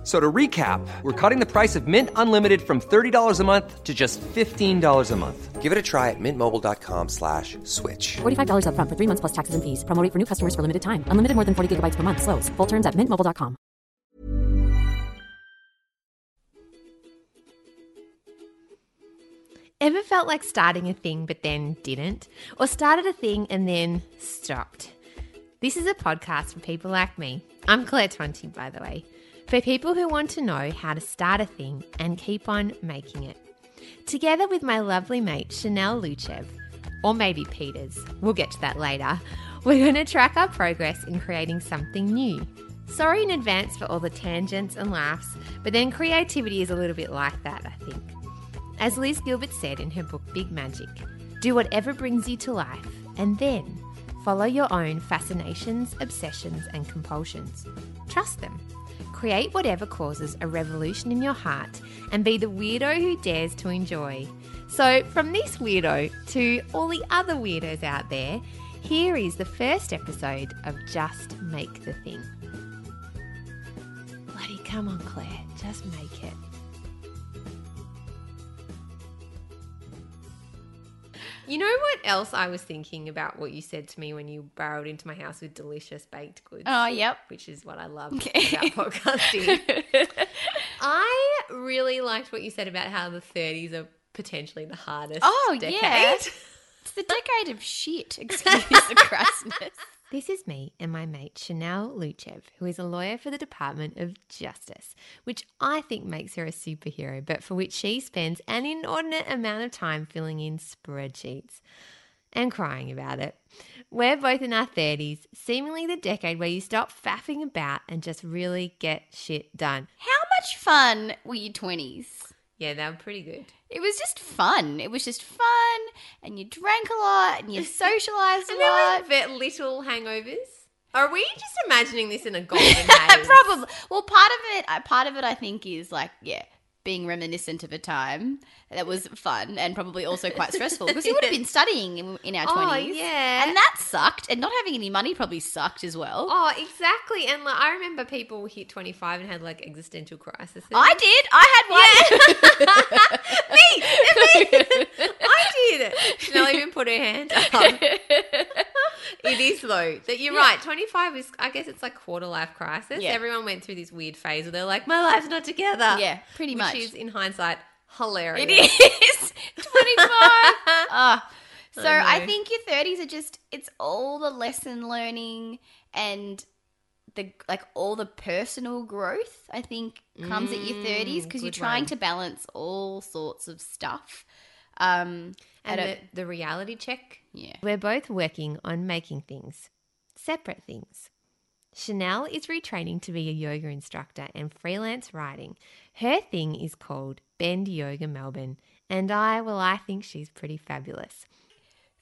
F- So to recap, we're cutting the price of Mint Unlimited from $30 a month to just $15 a month. Give it a try at mintmobile.com slash switch. $45 upfront for three months plus taxes and fees. Promo rate for new customers for limited time. Unlimited more than 40 gigabytes per month. Slows. Full terms at mintmobile.com. Ever felt like starting a thing but then didn't? Or started a thing and then stopped? This is a podcast for people like me. I'm Claire Tonti, by the way. For people who want to know how to start a thing and keep on making it. Together with my lovely mate Chanel Lucev, or maybe Peters, we'll get to that later, we're going to track our progress in creating something new. Sorry in advance for all the tangents and laughs, but then creativity is a little bit like that, I think. As Liz Gilbert said in her book Big Magic, do whatever brings you to life and then follow your own fascinations, obsessions, and compulsions. Trust them. Create whatever causes a revolution in your heart and be the weirdo who dares to enjoy. So, from this weirdo to all the other weirdos out there, here is the first episode of Just Make the Thing. Bloody come on, Claire, just make it. You know what else I was thinking about what you said to me when you barreled into my house with delicious baked goods? Oh, yep. Which is what I love about podcasting. I really liked what you said about how the 30s are potentially the hardest Oh, decade. yeah. It's the decade of shit. Excuse the crassness. This is me and my mate Chanel Lucev, who is a lawyer for the Department of Justice, which I think makes her a superhero, but for which she spends an inordinate amount of time filling in spreadsheets and crying about it. We're both in our 30s, seemingly the decade where you stop faffing about and just really get shit done. How much fun were your 20s? Yeah, they were pretty good. It was just fun. It was just fun, and you drank a lot, and you socialized a And there lot. were little hangovers. Are we just imagining this in a golden age? Probably. Well, part of it, uh, part of it, I think, is like, yeah, being reminiscent of a time that was fun and probably also quite stressful because you would have been studying in, in our Oh, twenties, yeah. and that sucked, and not having any money probably sucked as well. Oh, exactly. And like, I remember people hit 25 and had like existential crises. I did. I had one. me, me. I did. Chanel even put her hand up. It is though that you're right. 25 is, I guess, it's like quarter life crisis. Yeah. Everyone went through this weird phase where they're like, my life's not together. Yeah, pretty which much. is in hindsight hilarious. It is 25. Ah. So I I, think your 30s are just it's all the lesson learning and the like all the personal growth I think comes at your 30s because you're Mm, trying one. to balance all sorts of stuff. Um And the, the reality check. yeah. We're both working on making things, separate things. Chanel is retraining to be a yoga instructor and freelance writing. Her thing is called Bend Yoga Melbourne, and I, well, I think she's pretty fabulous.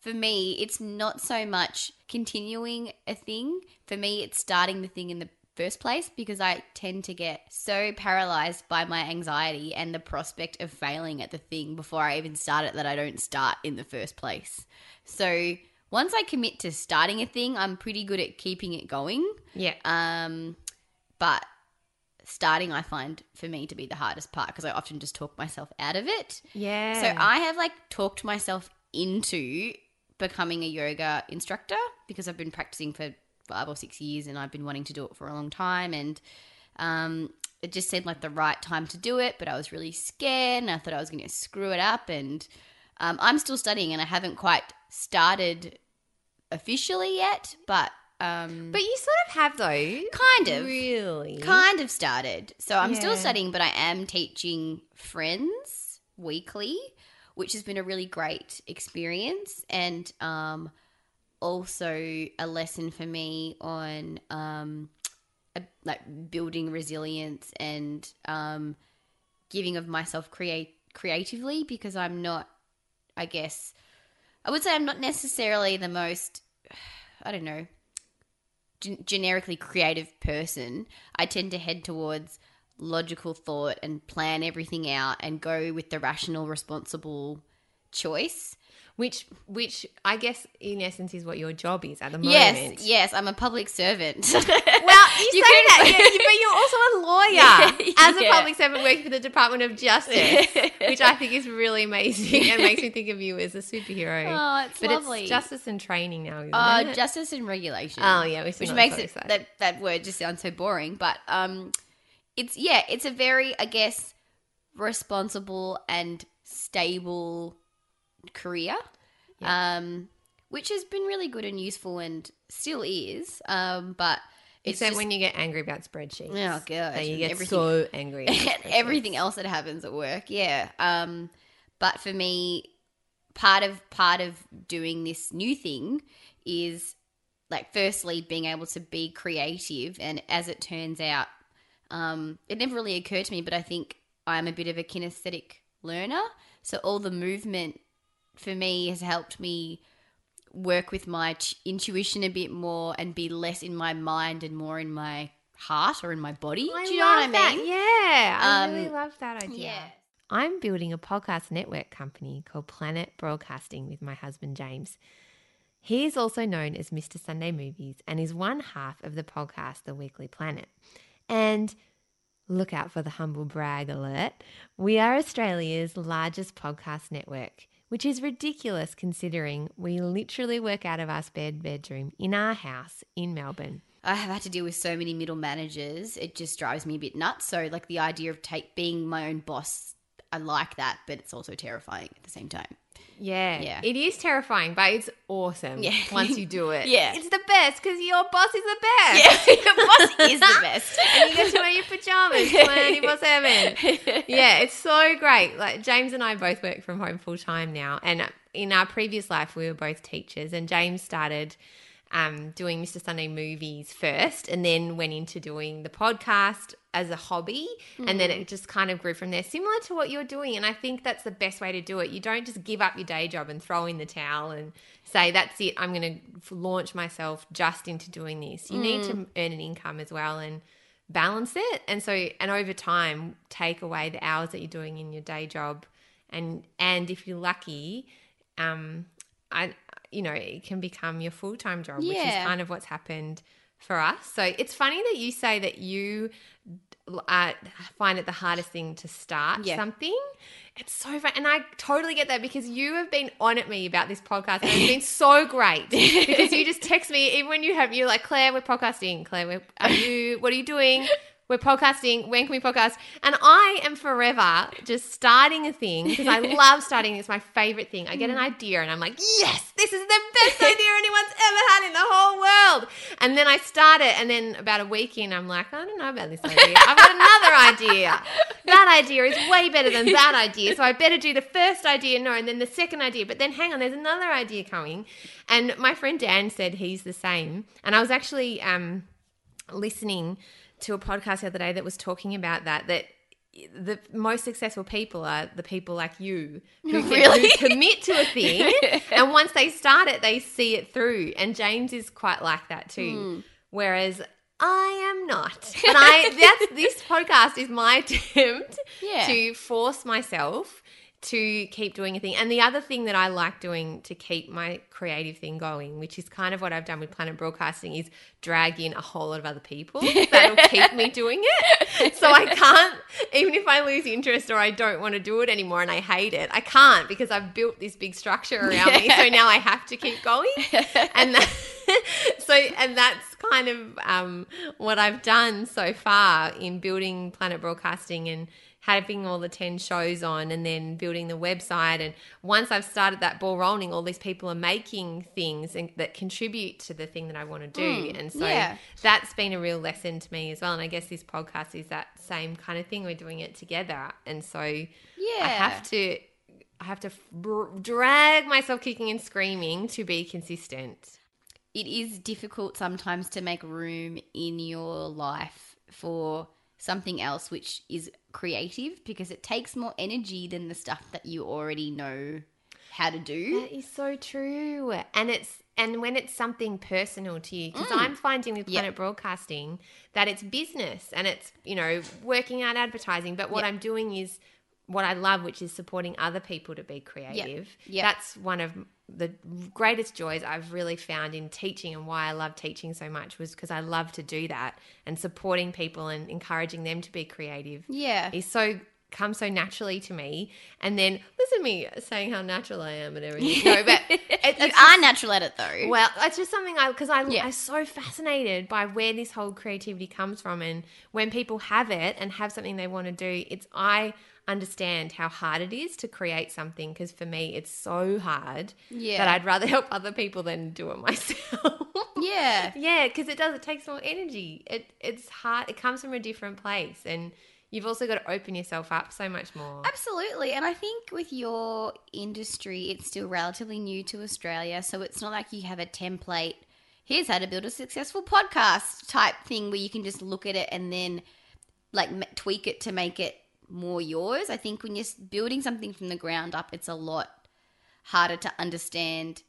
For me, it's not so much continuing a thing. For me, it's starting the thing in the first place because I tend to get so paralyzed by my anxiety and the prospect of failing at the thing before I even start it that I don't start in the first place. So once I commit to starting a thing, I'm pretty good at keeping it going. Yeah. Um, but starting, I find for me to be the hardest part because I often just talk myself out of it. Yeah. So I have like talked myself into becoming a yoga instructor because I've been practicing for five or six years and I've been wanting to do it for a long time and um, it just seemed like the right time to do it, but I was really scared and I thought I was going to screw it up and um, I'm still studying and I haven't quite started officially yet, but um, but you sort of have though. kind of Really? kind of started. So I'm still studying, but I am teaching friends weekly, which has been a really great experience and um, also a lesson for me on um, a, like building resilience and um, giving of myself create creatively because I'm not, I guess, I would say I'm not necessarily the most, I don't know, gen- generically creative person, I tend to head towards logical thought and plan everything out and go with the rational, responsible choice. Which, which I guess in essence is what your job is at the moment. Yes, yes, I'm a public servant. Well, you, You say that, yeah, but you're also a lawyer as a Yeah. public servant working for the Department of Justice, which I think is really amazing and makes me think of you as a superhero. Oh, it's but lovely. it's justice and training now, isn't Uh, justice and regulation. Oh, yeah, we which makes it that that word just sounds so boring. But um, it's yeah, it's a very I guess responsible and stable career, um, which has been really good and useful and still is. Um, but it's Except just, when you get angry about spreadsheets. Oh, God. You get everything- so angry. everything else that happens at work. Yeah. Um, but for me, part of part of doing this new thing is like firstly being able to be creative, and as it turns out, um, it never really occurred to me, but I think I'm a bit of a kinesthetic learner, so all the movement for me has helped me work with my ch- intuition a bit more and be less in my mind and more in my heart or in my body. I Do you know what I love that. mean? Yeah, I Um, really love that idea. yeah. I'm building a podcast network company called Planet Broadcasting with my husband James. He is also known as Mr. Sunday Movies and is one half of the podcast The Weekly Planet. And look out for the humble brag alert. We are Australia's largest podcast network, which is ridiculous considering we literally work out of our spare bedroom in our house in Melbourne. I have had to deal with so many middle managers. It just drives me a bit nuts. So, like the idea of take being my own boss, I like that, but it's also terrifying at the same time. Yeah. Yeah. It is terrifying, but it's awesome Yeah. once you do it. Yeah. It's the best because your boss is the best. Yeah. your boss is the best. and you get to wear your pajamas 24 7. Yeah, it's so great. Like, James and I both work from home full time now. And in our previous life, we were both teachers. And James started um, doing Mr. Sunday movies first and then went into doing the podcast as a hobby. And then it just kind of grew from there, similar to what you're doing. And I think that's the best way to do it. You don't just give up your day job and throw in the towel and say, that's it, I'm going to launch myself just into doing this. You need to earn an income as well. And balance it and so and over time take away the hours that you're doing in your day job and and if you're lucky um i you know it can become your full-time job which is kind of what's happened for us. So it's funny that you say that you uh, find it the hardest thing to start Yeah. something. It's so fun and i totally get that because you have been on at me about this podcast and it's been so great because you just text me even when you have you're like claire we're podcasting. Claire we're, are you what are you doing we're podcasting when can we podcast? And i am forever just starting a thing because i love starting it's my favorite thing. I get an idea and i'm like yes this is the best idea anyone's ever had in the whole world. And then i start it and then about a week in i'm like i don't know about this idea. I've got another idea. That idea is way better than that idea so i better do the first idea no and then the second idea. But then hang on there's another idea coming. And my friend dan said he's the same. And i was actually um listening to a podcast the other day that was talking about that that the most successful people are the people like you who, can, Really? who commit to a thing and once they start it they see it through and james is quite like that too hmm. whereas i am not but i that's this podcast is my attempt Yeah. to force myself to keep doing a thing. And the other thing that I like doing to keep my creative thing going, which is kind of what I've done with Planet Broadcasting, is drag in a whole lot of other people that'll keep me doing it. So I can't, even if I lose interest or I don't want to do it anymore and I hate it, I can't because I've built this big structure around me. So now I have to keep going. And that, so, and that's kind of um, what I've done so far in building Planet Broadcasting and having all the 10 shows on and then building the website. And once i've started that ball rolling all these people are making things and, that contribute to the thing that i want to do mm, and so yeah. that's been a real lesson to me as well. And i guess this podcast is that same kind of thing. We're doing it together. And so Yeah. i have to i have to drag myself kicking and screaming to be consistent. It is difficult sometimes to make room in your life for something else which is creative because it takes more energy than the stuff that you already know how to do. That is so true. And it's and when it's something personal to you, because I'm finding with Mm. Yep. Planet Broadcasting that it's business and it's you know working out advertising, but what Yep. I'm doing is what I love, which is supporting other people to be creative. Yep. That's one of the greatest joys I've really found in teaching and why I love teaching so much was because I love to do that and supporting people and encouraging them to be creative Yeah. is so comes so naturally to me. And then listen to me saying how natural I am and everything. No, but it, you it's are natural at it though. well, it's just something I because I, Yeah. I'm so fascinated by where this whole creativity comes from, and when people have it and have something they want to do, it's I understand how hard it is to create something because for me it's so hard Yeah. that I'd rather help other people than do it myself. yeah. yeah, because it does. It takes more energy. It it's hard. It comes from a different place, and you've also got to open yourself up so much more. Absolutely. And I think with your industry, it's still relatively new to Australia. So it's not like you have a template, here's how to build a successful podcast type thing where you can just look at it and then like tweak it to make it more yours. I think when you're building something from the ground up, it's a lot harder to understand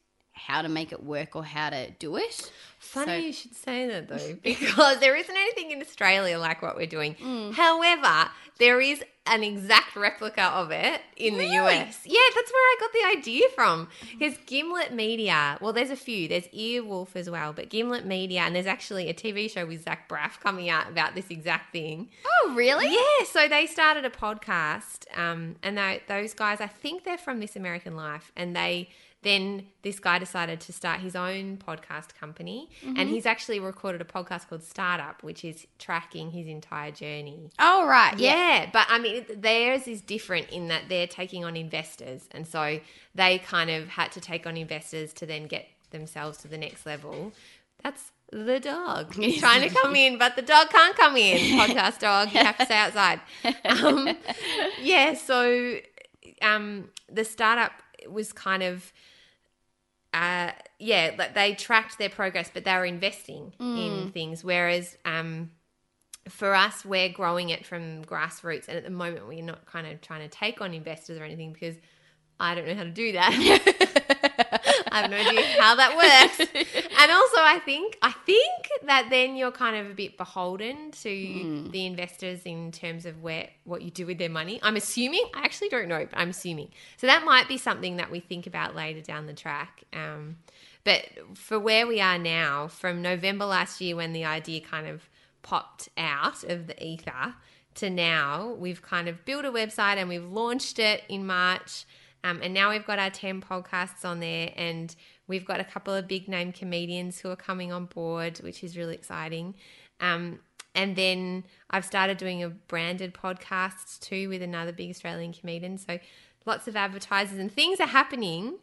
how to make it work or how to do it. Funny So- you should say that though, because there isn't anything in Australia like what we're doing. Mm. However, there is an exact replica of it in the US. Yeah, that's where I got the idea from. Because Gimlet Media, well, there's a few. There's Earwolf as well, but Gimlet Media, and there's actually a TV show with Zach Braff coming out about this exact thing. Oh, really? Yeah, so they started a podcast, um, and they, those guys, I think they're from This American Life, and they then this guy decided to start his own podcast company, and he's actually recorded a podcast called Startup, which is tracking his entire journey. Oh, right. Yeah. Yeah, but I mean, theirs is different in that they're taking on investors, and so they kind of had to take on investors to then get themselves to the next level. That's the dog He's trying to come in, but the dog can't come in. Podcast dog, you have to stay outside. Um, yeah, so um, the startup was kind of uh, yeah, like they tracked their progress, but they were investing in things. Whereas um, for us, we're growing it from grassroots, and at the moment, we're not kind of trying to take on investors or anything because I don't know how to do that. I have no idea how that works. And also, I think I think that then you're kind of a bit beholden to the investors in terms of where what you do with their money. I'm assuming. I actually don't know, but I'm assuming. So that might be something that we think about later down the track. Um, but for where we are now, from November last year when the idea kind of popped out of the ether to now, we've kind of built a website and we've launched it in March. Um, and now we've got our 10 podcasts on there, and we've got a couple of big name comedians who are coming on board, which is really exciting. Um, and then I've started doing a branded podcast too with another big Australian comedian. So lots of advertisers and things are happening.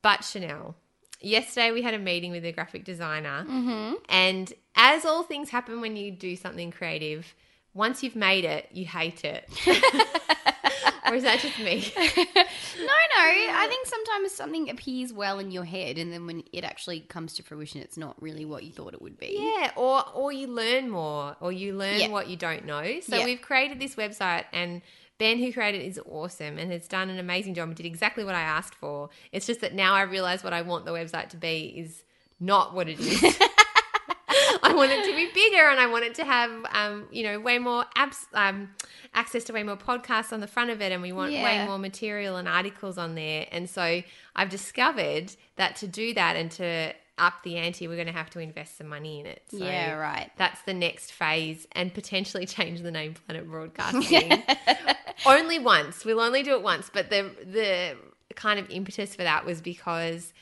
But Chanel, yesterday we had a meeting with a graphic designer, and as all things happen when you do something creative, once you've made it, you hate it. or is that just me? No, no. I think sometimes something appears well in your head, and then when it actually comes to fruition, it's not really what you thought it would be. Yeah, or or you learn more, or you learn Yeah. what you don't know. So Yeah. we've created this website, and Ben, who created it, is awesome and has done an amazing job and did exactly what I asked for. It's just that now I realize what I want the website to be is not what it is. I want it to be bigger, and I want it to have, um, you know, way more apps, um, access to way more podcasts on the front of it, and we want way more material and articles on there. And so I've discovered that to do that and to up the ante, we're going to have to invest some money in it. So Yeah, right. That's the next phase, and potentially change the name Planet Broadcasting. only once. We'll only do it once, but the the kind of impetus for that was because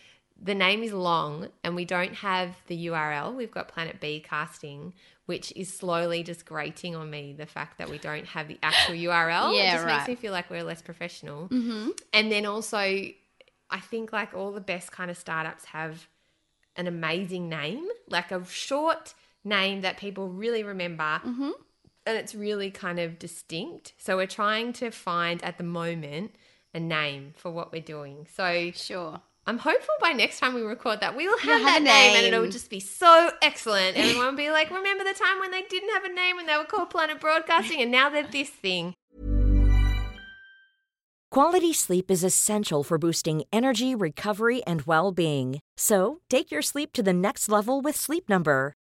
the name is long and we don't have the URL. We've got Planet B Casting, which is slowly just grating on me the fact that we don't have the actual URL. Yeah, it just makes me feel like we're less professional. Mm-hmm. And then also, I think like all the best kind of startups have an amazing name, like a short name that people really remember. Mm-hmm. And it's really kind of distinct. So we're trying to find at the moment a name for what we're doing. So Sure. I'm hopeful by next time we record that we will have You'll that a name, and it'll just be so excellent. Everyone will be like, remember the time when they didn't have a name and they were called Planet Broadcasting and now they're this thing. Quality sleep is essential for boosting energy, recovery, and well being. So, take your sleep to the next level with Sleep Number.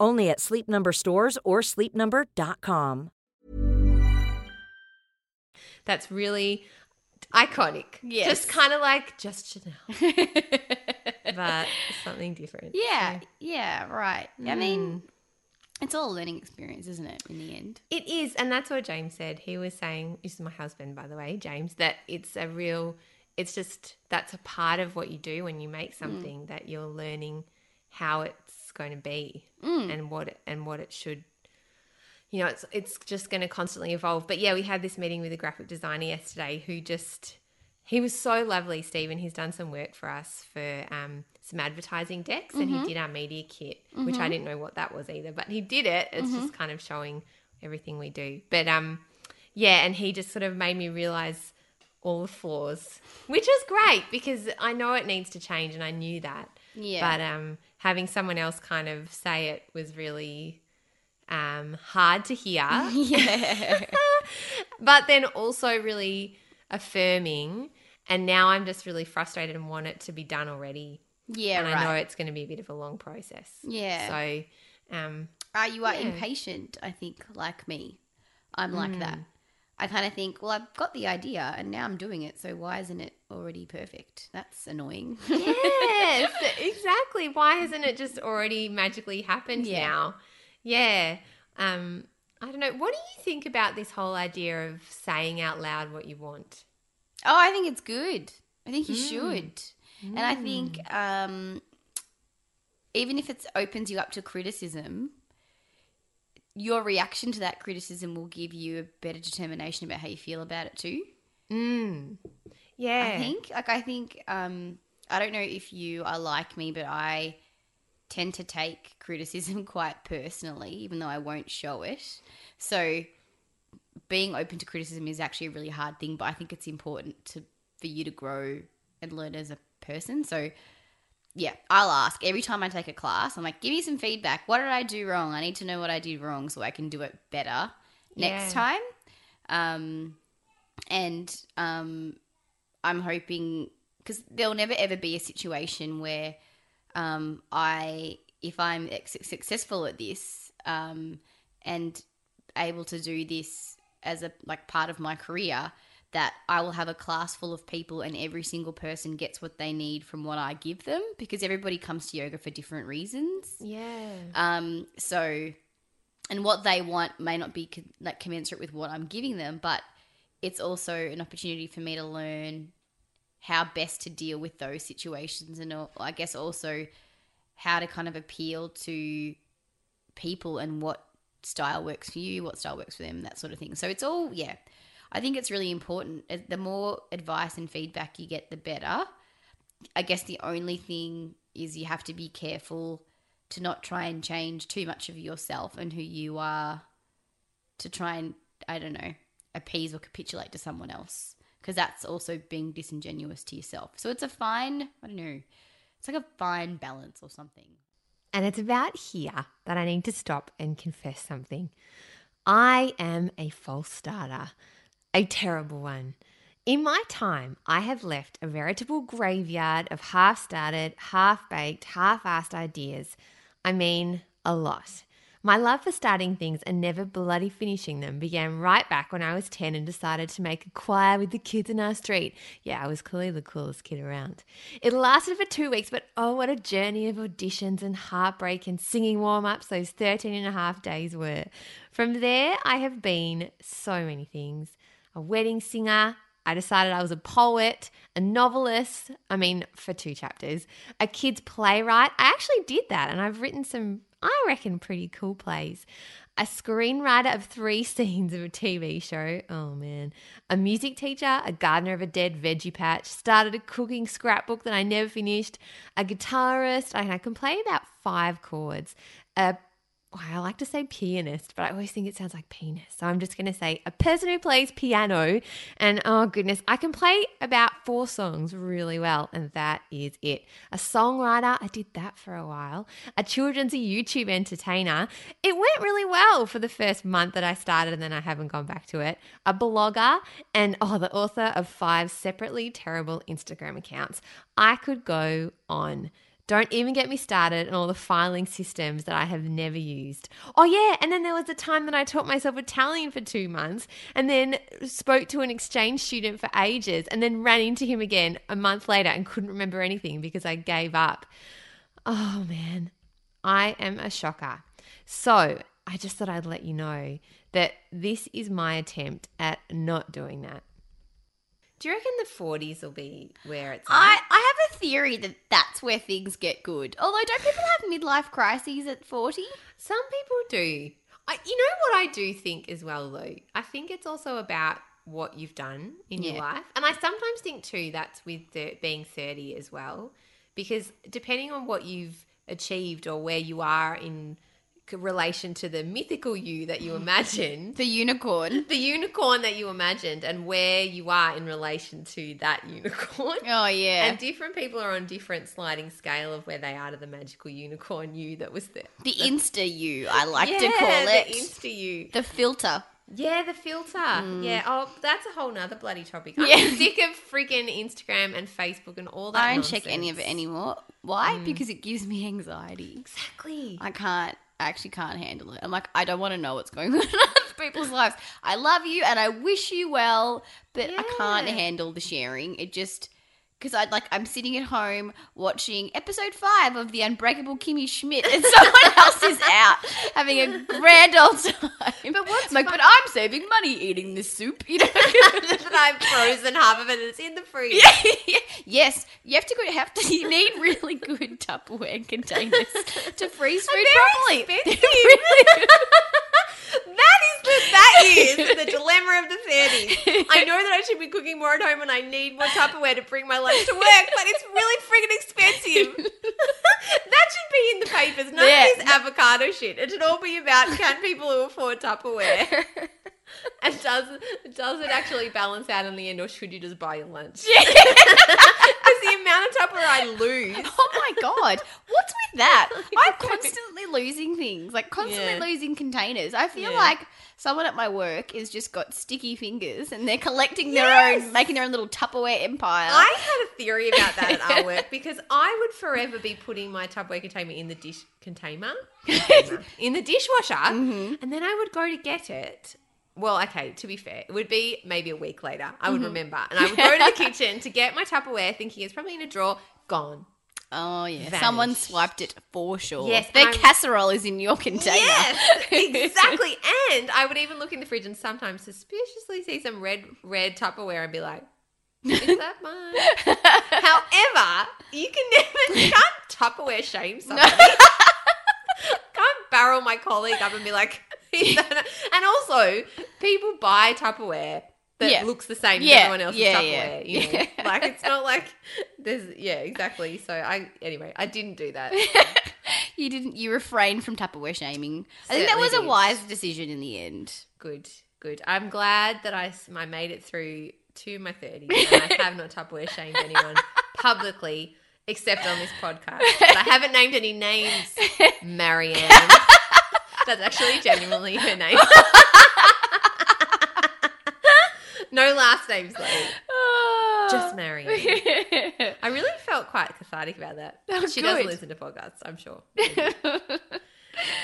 Only at Sleep Number stores or sleepnumber.com. That's really iconic. Yes. Just kind of like just Chanel, but something different. Yeah, So- yeah, right. I mean, mm. it's all a learning experience, isn't it? In the end, It is, and that's what James said. He was saying, this is my husband, by the way, James, that it's a real, it's just, that's a part of what you do when you make mm. something that you're learning how it's going to be and what it, and what it should, you know, it's, it's just going to constantly evolve. But yeah, we had this meeting with a graphic designer yesterday who just, he was so lovely, Stephen. He's done some work for us for um, some advertising decks, and he did our media kit, which I didn't know what that was either, but he did it. It's just kind of showing everything we do. But um, yeah, and he just sort of made me realize all the flaws, which is great because I know it needs to change, and I knew that. Yeah. But um, having someone else kind of say it was really um, hard to hear. yeah, but then also really affirming. And now I'm just really frustrated and want it to be done already. yeah, and right. I know it's going to be a bit of a long process. Yeah. So, um, Uh, you are Yeah. impatient, I think, like me. I'm like that. Mm. I kind of think, well, I've got the idea and now I'm doing it, so why isn't it already perfect? That's annoying. yes, exactly. Why hasn't it just already magically happened Yeah. now? Yeah. Um, I don't know. What do you think about this whole idea of saying out loud what you want? Oh, I think it's good. I think you Mm. should. And I think um, even if it opens you up to criticism, your reaction to that criticism will give you a better determination about how you feel about it too. Mm. Yeah. I think. Like I think um I don't know if you are like me, but I tend to take criticism quite personally, even though I won't show it. So being open to criticism is actually a really hard thing, but I think it's important to for you to grow and learn as a person. So yeah, I'll ask every time I take a class. I'm like, give me some feedback. What did I do wrong? I need to know what I did wrong so I can do it better next Yeah. time. Um, and um, I'm hoping because there'll never ever be a situation where um, I, if I'm ex- successful at this um, and able to do this as a like part of my career, that I will have a class full of people and every single person gets what they need from what I give them because everybody comes to yoga for different reasons. Yeah. Um, so, and what they want may not be co- like commensurate with what I'm giving them, but it's also an opportunity for me to learn how best to deal with those situations, and I guess also how to kind of appeal to people and what style works for you, what style works for them, that sort of thing. So it's all yeah. I think it's really important. Uh, The more advice and feedback you get, the better. I guess the only thing is you have to be careful to not try and change too much of yourself and who you are to try and I don't know appease or capitulate to someone else because that's also being disingenuous to yourself. So it's a fine I don't know it's like a fine balance or something. And it's about here that I need to stop and confess something. I am a false starter, a terrible one. In my time, I have left a veritable graveyard of half started, half baked, half assed ideas. I mean, a lot. My love for starting things and never bloody finishing them began right back when I was 10 and decided to make a choir with the kids in our street. Yeah, I was clearly the coolest kid around. It lasted for two weeks, but oh, what a journey of auditions and heartbreak and singing warm ups those 13 and a half days were. From there, I have been so many things a wedding singer. I decided I was a poet, a novelist, I mean, for two chapters, a kid's playwright. I actually did that, and I've written some I reckon pretty cool plays. a screenwriter of three scenes of a TV show. Oh man. A music teacher, a gardener of a dead veggie patch, started a cooking scrapbook that I never finished, a guitarist, I, I can play about five chords, a I like to say pianist, but I always think it sounds like penis. So I'm just going to say a person who plays piano. And oh, goodness, I can play about four songs really well. And that is it. A songwriter, I did that for a while. A children's YouTube entertainer. It went really well for the first month that I started, and then I haven't gone back to it. A blogger, and oh, the author of five separately terrible Instagram accounts. I could go on. Don't even get me started on all the filing systems that I have never used. Oh, yeah. And then there was a time that I taught myself Italian for two months and then spoke to an exchange student for ages and then ran into him again a month later and couldn't remember anything because I gave up. Oh, man. I am a shocker. So I just thought I'd let you know that this is my attempt at not doing that. Do you reckon the 40s will be where it's at? I theory that that's where things get good. Although, don't people have midlife crises at 40? Some people do. I, you know what I do think as well, though? I think it's also about what you've done in your life. And I sometimes think, too, that's with the, being 30 as well. Because depending on what you've achieved or where you are in relation to the mythical you that you imagined, The unicorn. the unicorn that you imagined, and where you are in relation to that unicorn. Oh, yeah. And different people are on different sliding scale of where they are to the magical unicorn you that was there. the Insta you, I like to call it. the Insta you. The filter. Yeah, the filter. Yeah. Oh, that's a whole nother bloody topic. I'm Mm. Yeah. sick of freaking Instagram and Facebook and all that. I don't check any of it anymore. Why? Because it gives me anxiety. Exactly. I can't, I actually can't handle it. I'm like, I don't want to know what's going on in other people's lives. I love you and I wish you well, but I can't handle the sharing. It just, because I like, I'm sitting at home watching episode five of The Unbreakable Kimmy Schmidt, and someone else is out having a grand old time. But what's like, fun- but I'm saving money eating this soup, you know? that I've frozen half of it and it's in the freezer. yes, you have to go. Have to. You need really good Tupperware containers to freeze food properly. Expensive. They're really- That is the that is the dilemma of the thirties. I know that I should be cooking more at home and I need more Tupperware to bring my lunch to work, but it's really freaking expensive. that should be in the papers. None Yeah. of this avocado shit. It should all be about can people who afford Tupperware. And does does it actually balance out in the end, or should you just buy your lunch? Because the amount of Tupperware I lose. oh my god, what's with that? I'm constantly losing things, like constantly Yeah. losing containers. I feel Yeah. like someone at my work is just got sticky fingers and they're collecting their Yes. own, making their own little Tupperware empire. I had a theory about that at our work because I would forever be putting my Tupperware container in the dish container in the dishwasher, Mm-hmm. and then I would go to get it. Well, okay, to be fair, it would be maybe a week later. I Mm-hmm. would remember, and I would go to the kitchen to get my Tupperware, thinking it's probably in a drawer. Gone. oh yeah, Vanished. someone swiped it for sure. Yes, their I'm- casserole is in your container. Yes, exactly. and I would even look in the fridge and sometimes suspiciously see some red red Tupperware and be like, "Is that mine?" However, you can never you can't Tupperware shame somebody. can't barrel my colleague up and be like, "Is that a-" and also people buy Tupperware that Yeah. looks the same as everyone else's yeah, Tupperware. yeah. You know? like it's not like there's yeah exactly. So I anyway I didn't do that. You didn't. You refrained from Tupperware shaming. I think that Certainly was a wise decision in the end. Good, good. I'm glad that I, I made it through to my 30s and I have not Tupperware shamed anyone publicly except on this podcast. But I haven't named any names, Marianne. That's actually genuinely her name. no last names though. Just Marianne. I really felt quite cathartic about that. Oh, she doesn't listen to podcasts, I'm sure.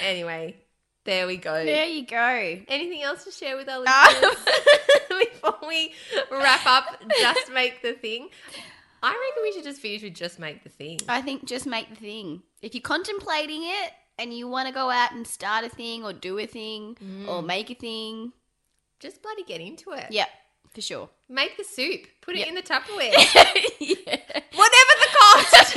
anyway, there we go. there you go. Anything else to share with our Um, listeners before we wrap up? Just make the thing. I reckon we should just finish with just make the thing. I think just make the thing. If you're contemplating it and you want to go out and start a thing or do a thing or make a thing, Just bloody get into it. yeah, for sure. Make the soup. Put it in the Tupperware. yeah. Whatever the cost.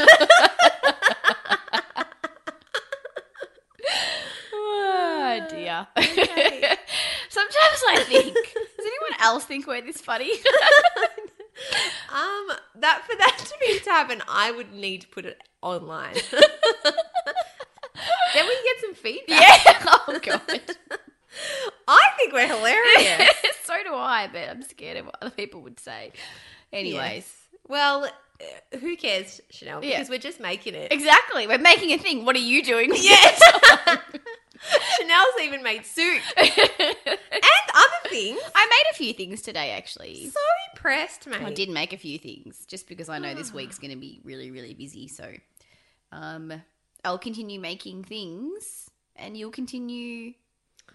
Oh dear. funnier. Sometimes I think, does anyone else think we're this funny? Um, that for that to be to happen, I would need to put it online. Then we get some feedback. yeah. Oh god. I think we're hilarious. so do I, but I'm scared of what other people would say. Anyways. Yes. Well, uh, who cares, Chanel? Yeah. Because we're just making it. Exactly. We're making a thing. What are you doing? Yes. Chanel's even made soup and other things. I made a few things today, actually. So impressed, mate. I did make a few things just because I know this week's going to be really, really busy. So um, I'll continue making things and you'll continue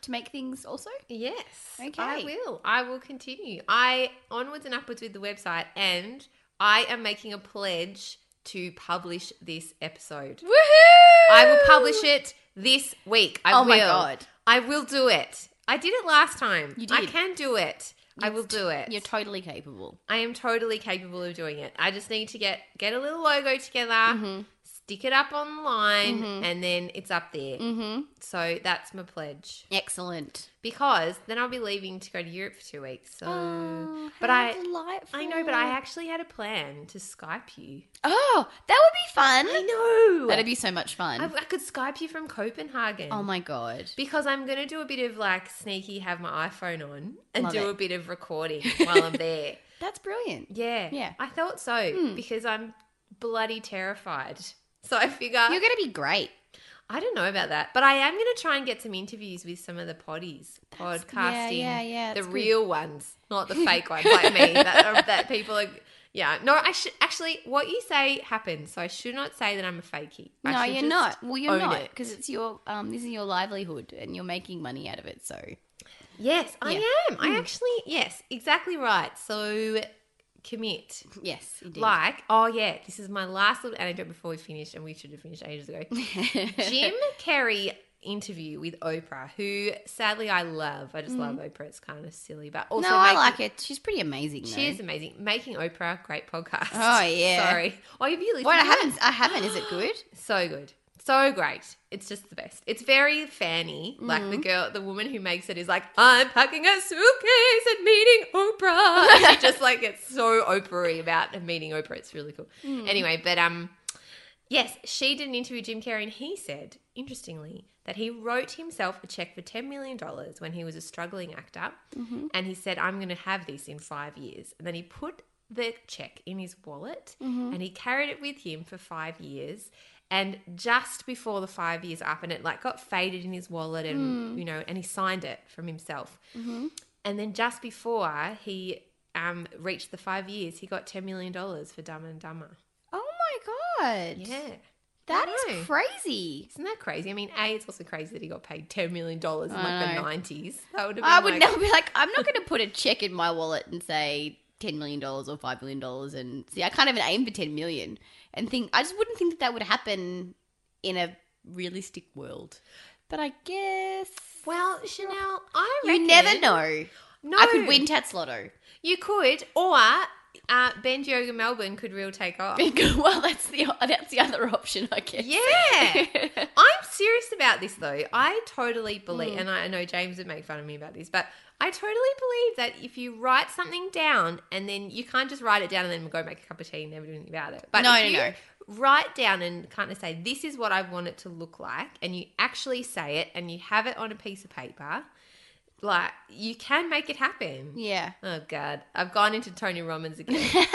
to make things also. Yes. Okay. I will. I will continue. I onwards and upwards with the website, and I am making a pledge to publish this episode. Woohoo! I will publish it this week. I Oh will. my God. I will do it. I did it last time. You did. I can do it. I will do it. You're totally capable. I am totally capable of doing it. I just need to get get a little logo together, Mm-hmm. Stick it up online, and then it's up there. Mm-hmm. So that's my pledge. Excellent. Because then I'll be leaving to go to Europe for two weeks. So, Oh, but I, delightful. I know, but I actually had a plan to Skype you. Oh, that would be fun. I know. That'd be so much fun. I, I could Skype you from Copenhagen. oh my god. Because I'm going to do a bit of like sneaky, have my iPhone on and Love do it. a bit of recording while I'm there. That's brilliant. Yeah. Yeah. I thought so Hmm. because I'm bloody terrified. So I figure You're going to be great. I don't know about that, but I am going to try and get some interviews with some of the potties, podcasting, yeah, yeah, yeah the good. real ones, not the fake ones like me that are, that people are. Yeah, no, I should actually. What you say happens, so I should not say that I'm a fakey. I no, you're not. Well, you're not it. because it's your um. This is your livelihood, and you're making money out of it. So Yes, I Yeah. am. I actually, yes, exactly right. So commit. yes, indeed. Like, oh yeah, this is my last little anecdote before we finish, and we should have finished ages ago. Jim Carrey interview with Oprah, who sadly I love. I just love Oprah. It's kind of silly, but also Mm. no, I making- like it. She's pretty amazing. She though. is amazing. Making Oprah, great podcast. Oh, yeah. Sorry. Oh, have you listened? What I to it? haven't. I haven't. Is it good? So good. So great. It's just the best. It's very fanny. Like Mm-hmm. the girl, the woman who makes it is like, I'm packing a suitcase and meeting Oprah. And she just like gets so Oprah about meeting Oprah. It's really cool. Mm. Anyway, but um, yes, she did an interview with Jim Carrey and he said, interestingly, that he wrote himself a check for $10 million when he was a struggling actor. Mm-hmm. And he said, I'm going to have this in five years. And then he put the check in his wallet Mm-hmm. and he carried it with him for five years. And just before the five years up, and it like got faded in his wallet, and you know, and he signed it from himself. Mm-hmm. And then just before he um, reached the five years, he got ten million dollars for Dumb and Dumber. Oh my god. Yeah, That is know. crazy. Isn't that crazy? I mean, a it's also crazy that he got paid ten million dollars in I like the nineties. That would have been I would like, never be like, I'm not going to put a check in my wallet and say ten million dollars or five million dollars, and see, I can't even aim for ten million, and think I just wouldn't think that that would happen in a realistic world. But I guess Well, Chanel, I you never know. No, I could win Tatts Lotto. You could, or uh, Ben's Yoga Melbourne could real take off. well, that's the that's the other option, I guess. Yeah. I'm serious about this though. I totally believe, Mm. and I know James would make fun of me about this, but I totally believe that if you write something down and then you can't just write it down and then go make a cup of tea and never do anything about it. But No, if no, you no. write down and kind of say, this is what I want it to look like, and you actually say it and you have it on a piece of paper, like you can make it happen. yeah. Oh God, I've gone into Tony Robbins again.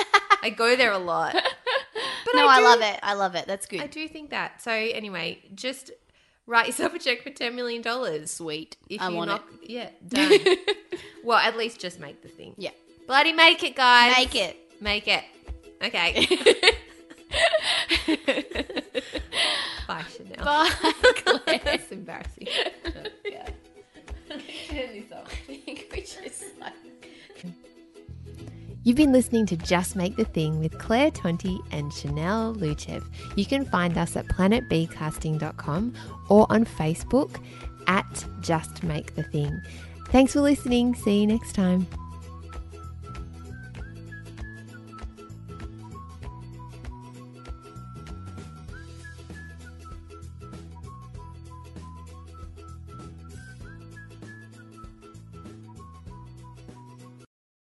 I go there a lot. But no, I, do- love it. I love it. That's good. I do think that. So anyway, just write yourself a check for ten million dollars. Sweet. If I you want knock, yeah, done. well, at least just make the thing. Yeah. Bloody make it, guys. Make it. Make it. Okay. Bye, Chanel. Bye, Claire. That's embarrassing. Yeah. Turn this off. I think we just like. You've been listening to Just Make the Thing with Claire Tonti and Chanel Lucev. You can find us at planetbcasting.com or on Facebook at Just Make the Thing. Thanks for listening. See you next time.